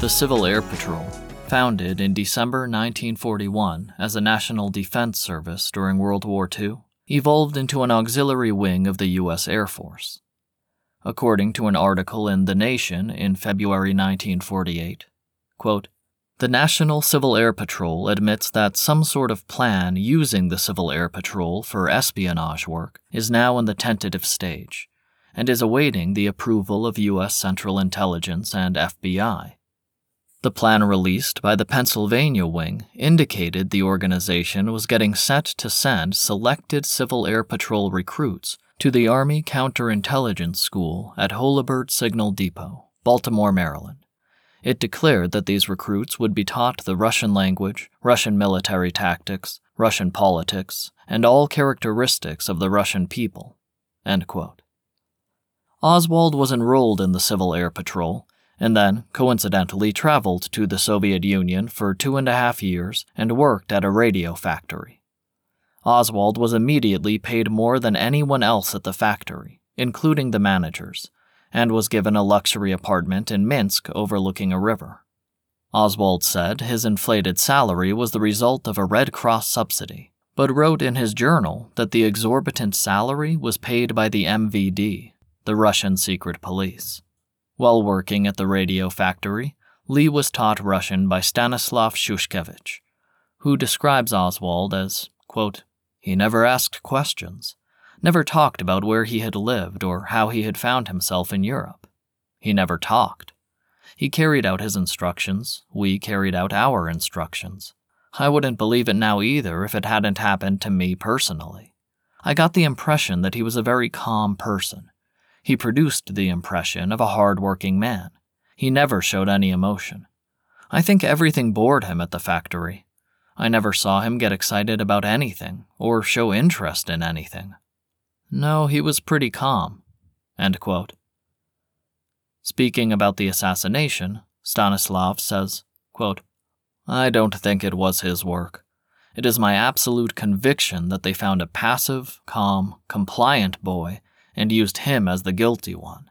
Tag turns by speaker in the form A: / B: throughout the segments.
A: The Civil Air Patrol, founded in December 1941 as a national defense service during World War II, evolved into an auxiliary wing of the U.S. Air Force. According to an article in The Nation in February 1948, quote, the National Civil Air Patrol admits that some sort of plan using the Civil Air Patrol for espionage work is now in the tentative stage and is awaiting the approval of U.S. Central Intelligence and FBI. The plan released by the Pennsylvania wing indicated the organization was getting set to send selected Civil Air Patrol recruits to the Army Counterintelligence School at Holabird Signal Depot, Baltimore, Maryland. It declared that these recruits would be taught the Russian language, Russian military tactics, Russian politics, and all characteristics of the Russian people. Oswald was enrolled in the Civil Air Patrol and then, coincidentally, traveled to the Soviet Union for two and a half years and worked at a radio factory. Oswald was immediately paid more than anyone else at the factory, including the managers, and was given a luxury apartment in Minsk overlooking a river. Oswald said his inflated salary was the result of a Red Cross subsidy, but wrote in his journal that the exorbitant salary was paid by the MVD, the Russian secret police. While working at the radio factory, Lee was taught Russian by Stanislav Shushkevich, who describes Oswald as, quote, he never asked questions, never talked about where he had lived or how he had found himself in Europe. He never talked. He carried out his instructions, we carried out our instructions. I wouldn't believe it now either if it hadn't happened to me personally. I got the impression that he was a very calm person, he produced the impression of a hard-working man. He never showed any emotion. I think everything bored him at the factory. I never saw him get excited about anything or show interest in anything. No, he was pretty calm. Speaking about the assassination, Stanislav says, quote, I don't think it was his work. It is my absolute conviction that they found a passive, calm, compliant boy and used him as the guilty one.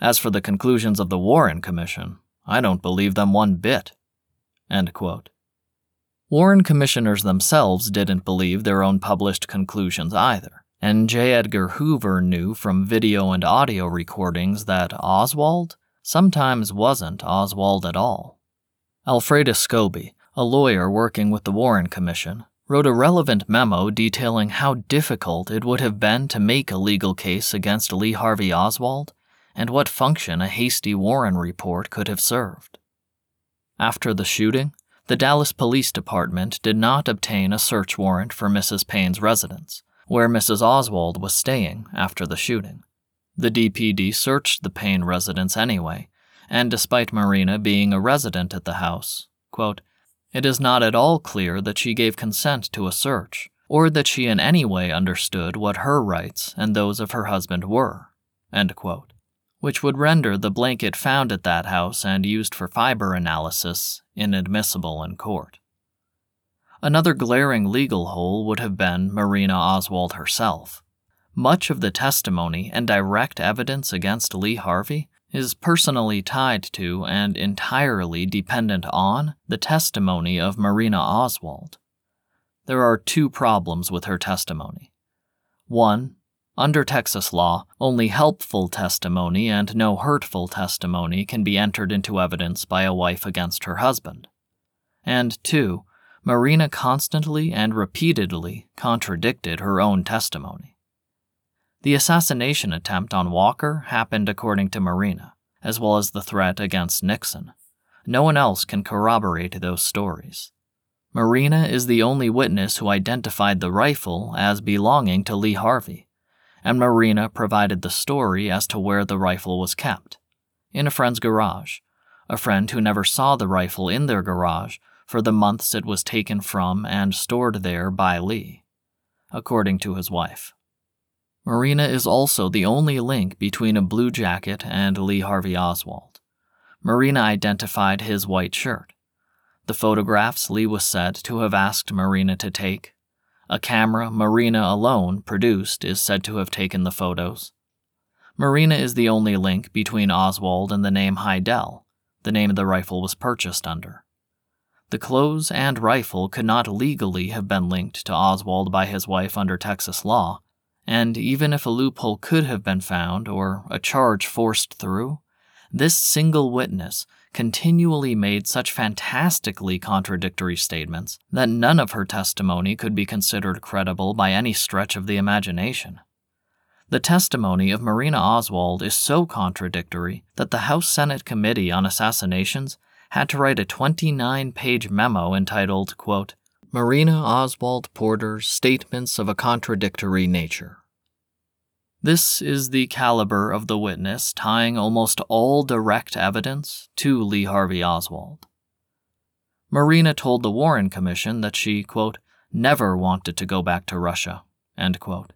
A: As for the conclusions of the Warren Commission, I don't believe them one bit. Warren commissioners themselves didn't believe their own published conclusions either, and J. Edgar Hoover knew from video and audio recordings that Oswald sometimes wasn't Oswald at all. Alfredda Scobey, a lawyer working with the Warren Commission, wrote a relevant memo detailing how difficult it would have been to make a legal case against Lee Harvey Oswald and what function a hasty Warren report could have served. After the shooting, the Dallas Police Department did not obtain a search warrant for Mrs. Paine's residence, where Mrs. Oswald was staying after the shooting. The DPD searched the Payne residence anyway, and despite Marina being a resident at the house, quote, it is not at all clear that she gave consent to a search, or that she in any way understood what her rights and those of her husband were, which would render the blanket found at that house and used for fiber analysis inadmissible in court. Another glaring legal hole would have been Marina Oswald herself. Much of the testimony and direct evidence against Lee Harvey is personally tied to and entirely dependent on the testimony of Marina Oswald. There are two problems with her testimony. One, under Texas law, only helpful testimony and no hurtful testimony can be entered into evidence by a wife against her husband. And two, Marina constantly and repeatedly contradicted her own testimony. The assassination attempt on Walker happened according to Marina, as well as the threat against Nixon. No one else can corroborate those stories. Marina is the only witness who identified the rifle as belonging to Lee Harvey, and Marina provided the story as to where the rifle was kept in a friend's garage, a friend who never saw the rifle in their garage for the months it was taken from and stored there by Lee, according to his wife. Marina is also the only link between a blue jacket and Lee Harvey Oswald. Marina identified his white shirt. The photographs Lee was said to have asked Marina to take. A camera Marina alone produced is said to have taken the photos. Marina is the only link between Oswald and the name Hidell, the name the rifle was purchased under. The clothes and rifle could not legally have been linked to Oswald by his wife under Texas law, and even if a loophole could have been found or a charge forced through, this single witness continually made such fantastically contradictory statements that none of her testimony could be considered credible by any stretch of the imagination. The testimony of Marina Oswald is so contradictory that the House Select Committee on Assassinations had to write a 29 page memo entitled, quote, Marina Oswald Porter's Statements of a Contradictory Nature. This is the caliber of the witness tying almost all direct evidence to Lee Harvey Oswald. Marina told the Warren Commission that she, quote, never wanted to go back to Russia, end quote.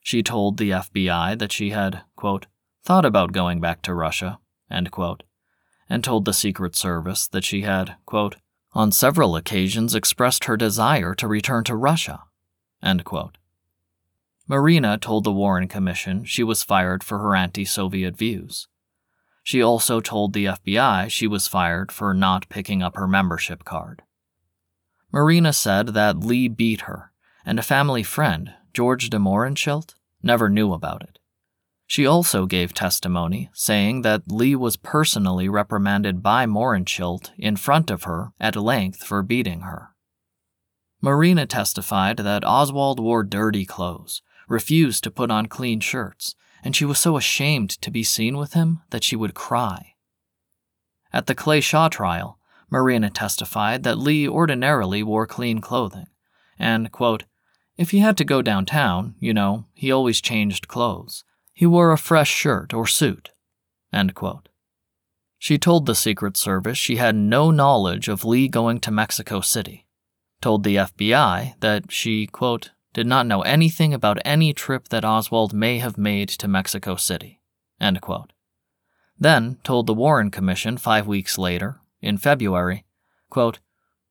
A: She told the FBI that she had, quote, thought about going back to Russia, end quote, and told the Secret Service that she had, quote, on several occasions expressed her desire to return to Russia. Marina told the Warren Commission she was fired for her anti Soviet views. She also told the FBI she was fired for not picking up her membership card. Marina said that Lee beat her, and a family friend, George de Mohrenschildt, never knew about it. She also gave testimony saying that Lee was personally reprimanded by Mohrenschildt in front of her at length for beating her. Marina testified that Oswald wore dirty clothes, refused to put on clean shirts, and she was so ashamed to be seen with him that she would cry. At the Clay Shaw trial, Marina testified that Lee ordinarily wore clean clothing, and, quote, if he had to go downtown, you know, he always changed clothes, he wore a fresh shirt or suit. She told the Secret Service she had no knowledge of Lee going to Mexico City, told the FBI that she, quote, did not know anything about any trip that Oswald may have made to Mexico City, Then told the Warren Commission five weeks later, in February, quote,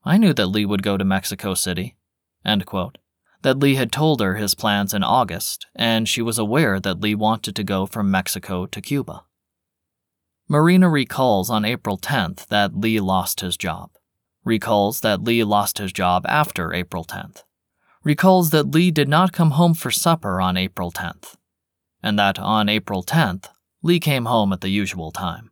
A: I knew that Lee would go to Mexico City, end quote that Lee had told her his plans in August, and she was aware that Lee wanted to go from Mexico to Cuba. Marina recalls on April 10th that Lee lost his job, recalls that Lee lost his job after April 10th, recalls that Lee did not come home for supper on April 10th, and that on April 10th, Lee came home at the usual time.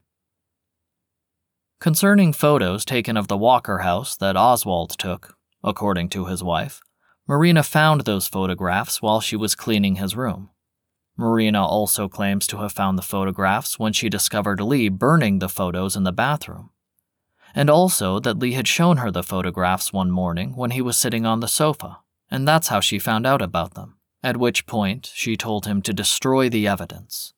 A: Concerning photos taken of the Walker house that Oswald took, according to his wife, Marina found those photographs while she was cleaning his room. Marina also claims to have found the photographs when she discovered Lee burning the photos in the bathroom. And also that Lee had shown her the photographs one morning when he was sitting on the sofa, and that's how she found out about them, at which point she told him to destroy the evidence.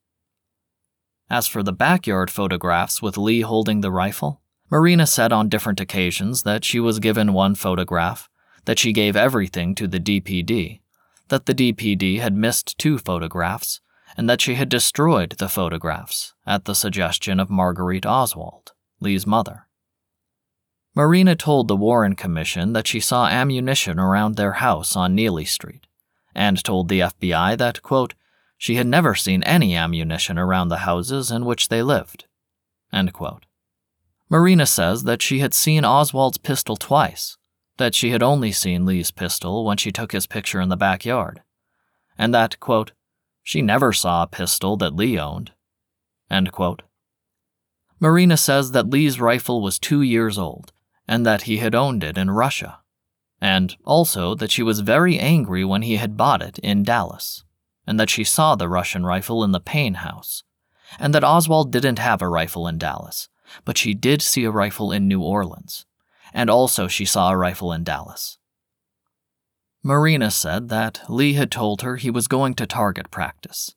A: As for the backyard photographs with Lee holding the rifle, Marina said on different occasions that she was given one photograph that she gave everything to the DPD, that the DPD had missed two photographs, and that she had destroyed the photographs at the suggestion of Marguerite Oswald, Lee's mother. Marina told the Warren Commission that she saw ammunition around their house on Neely Street, and told the FBI that, quote, she had never seen any ammunition around the houses in which they lived. Marina says that she had seen Oswald's pistol twice, that she had only seen Lee's pistol when she took his picture in the backyard, and that, quote, she never saw a pistol that Lee owned. Marina says that Lee's rifle was two years old and that he had owned it in Russia, and also that she was very angry when he had bought it in Dallas, and that she saw the Russian rifle in the Paine house, and that Oswald didn't have a rifle in Dallas, but she did see a rifle in New Orleans, and also she saw a rifle in Dallas. Marina said that Lee had told her he was going to target practice,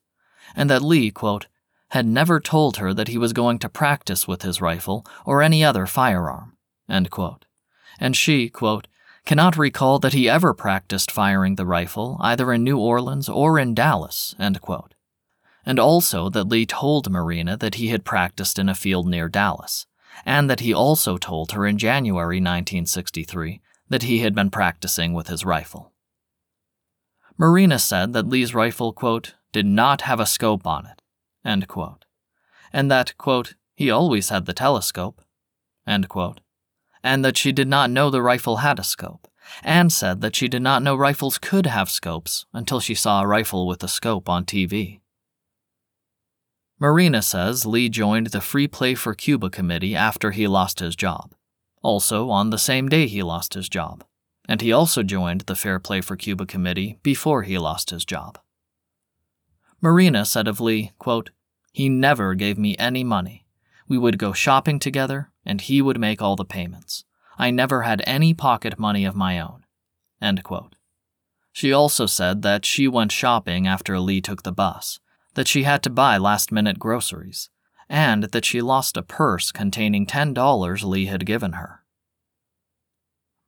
A: and that Lee, quote, had never told her that he was going to practice with his rifle or any other firearm. And she, quote, cannot recall that he ever practiced firing the rifle either in New Orleans or in Dallas. And also that Lee told Marina that he had practiced in a field near Dallas, and that he also told her in January 1963 that he had been practicing with his rifle. Marina said that Lee's rifle, quote, did not have a scope on it, end quote, and that, quote, he always had the telescope, end quote, and that she did not know the rifle had a scope, and said that she did not know rifles could have scopes until she saw a rifle with a scope on TV. Marina says Lee joined the Free Play for Cuba committee after he lost his job, also on the same day he lost his job, and he also joined the Fair Play for Cuba committee before he lost his job. Marina said of Lee, quote, He never gave me any money. We would go shopping together, and he would make all the payments. I never had any pocket money of my own. She also said that she went shopping after Lee took the bus, that she had to buy last minute groceries, and that she lost a purse containing $10 Lee had given her.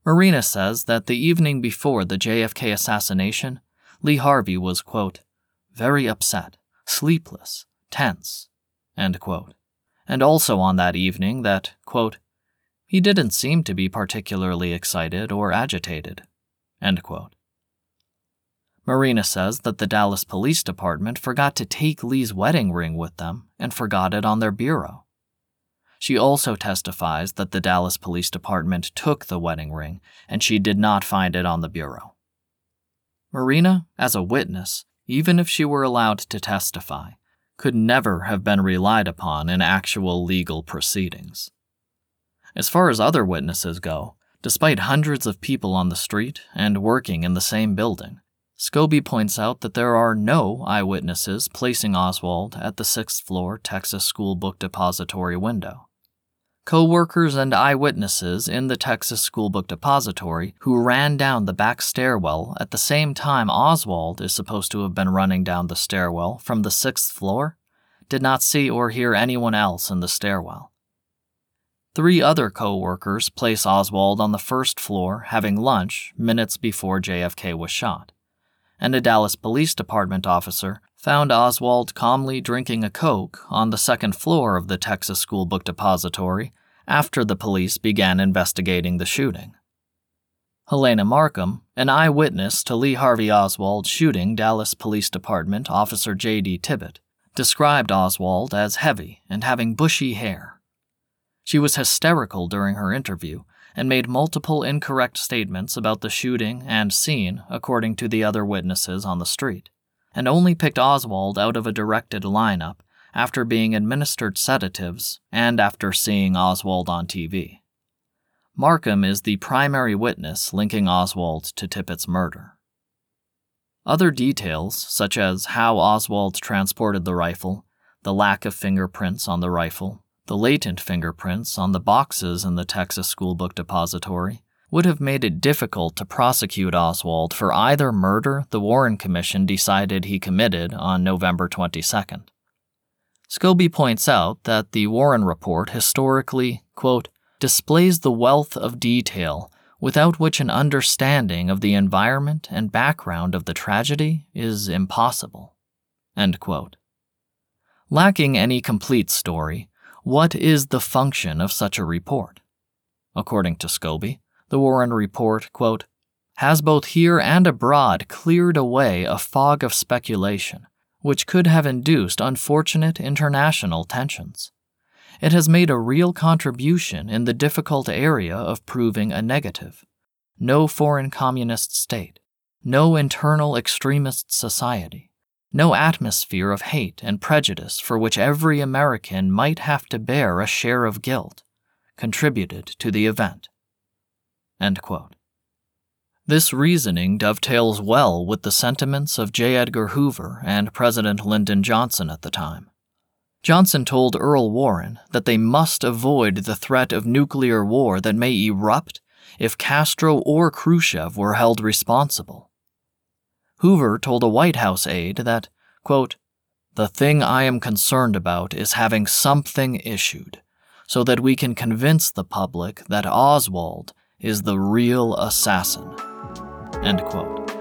A: Marina says that the evening before the JFK assassination, Lee Harvey was, quote, very upset, sleepless, tense, end quote. And also on that evening that, quote, he didn't seem to be particularly excited or agitated, end quote. Marina says that the Dallas Police Department forgot to take Lee's wedding ring with them and forgot it on their bureau. She also testifies that the Dallas Police Department took the wedding ring and she did not find it on the bureau. Marina, as a witness, even if she were allowed to testify, could never have been relied upon in actual legal proceedings. As far as other witnesses go, despite hundreds of people on the street and working in the same building, Scobey points out that there are no eyewitnesses placing Oswald at the sixth floor Texas School Book Depository window. Co workers and eyewitnesses in the Texas School Book Depository who ran down the back stairwell at the same time Oswald is supposed to have been running down the stairwell from the sixth floor did not see or hear anyone else in the stairwell. Three other co workers place Oswald on the first floor having lunch minutes before JFK was shot and a Dallas Police Department officer found Oswald calmly drinking a Coke on the second floor of the Texas School Book Depository after the police began investigating the shooting. Helena Markham, an eyewitness to Lee Harvey Oswald shooting Dallas Police Department Officer J.D. Tippit, described Oswald as heavy and having bushy hair. She was hysterical during her interview and made multiple incorrect statements about the shooting and scene according to the other witnesses on the street, and only picked Oswald out of a directed lineup after being administered sedatives and after seeing Oswald on TV. Markham is the primary witness linking Oswald to Tippit's murder. Other details, such as how Oswald transported the rifle, the lack of fingerprints on the rifle, the latent fingerprints on the boxes in the Texas School Book Depository would have made it difficult to prosecute Oswald for either murder the Warren Commission decided he committed on November 22nd. Scobey points out that the Warren report historically, quote, displays the wealth of detail without which an understanding of the environment and background of the tragedy is impossible. Lacking any complete story, what is the function of such a report? According to Scobey, the Warren Report, quote, has both here and abroad cleared away a fog of speculation, which could have induced unfortunate international tensions. It has made a real contribution in the difficult area of proving a negative. No foreign communist state, no internal extremist society, no atmosphere of hate and prejudice for which every American might have to bear a share of guilt, contributed to the event. This reasoning dovetails well with the sentiments of J. Edgar Hoover and President Lyndon Johnson at the time. Johnson told Earl Warren that they must avoid the threat of nuclear war that may erupt if Castro or Khrushchev were held responsible. Hoover told a White House aide that, quote, The thing I am concerned about is having something issued so that we can convince the public that Oswald is the real assassin. End quote.